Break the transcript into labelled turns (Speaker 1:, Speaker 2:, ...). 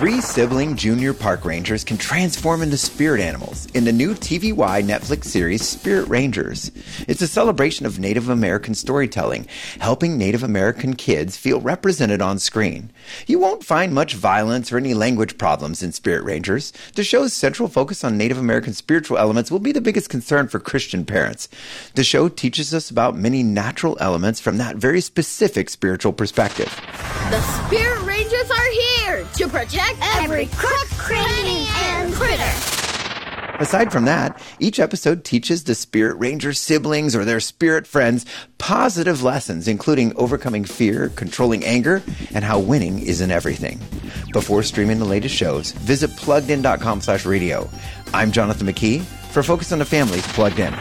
Speaker 1: Three sibling junior park rangers can transform into spirit animals in the new TVY Netflix series Spirit Rangers. It's a celebration of Native American storytelling, helping Native American kids feel represented on screen. You won't find much violence or any language problems in Spirit Rangers. The show's central focus on Native American spiritual elements will be the biggest concern for Christian parents. The show teaches us about many natural elements from that very specific spiritual perspective.
Speaker 2: The Spirit protect every crook, cranny, and critter.
Speaker 1: Aside from that, each episode teaches the Spirit Ranger siblings or their spirit friends positive lessons, including overcoming fear, controlling anger, and how winning isn't everything. Before streaming the latest shows, visit pluggedin.com slash radio. I'm Jonathan McKee for Focus on the Family's Plugged In.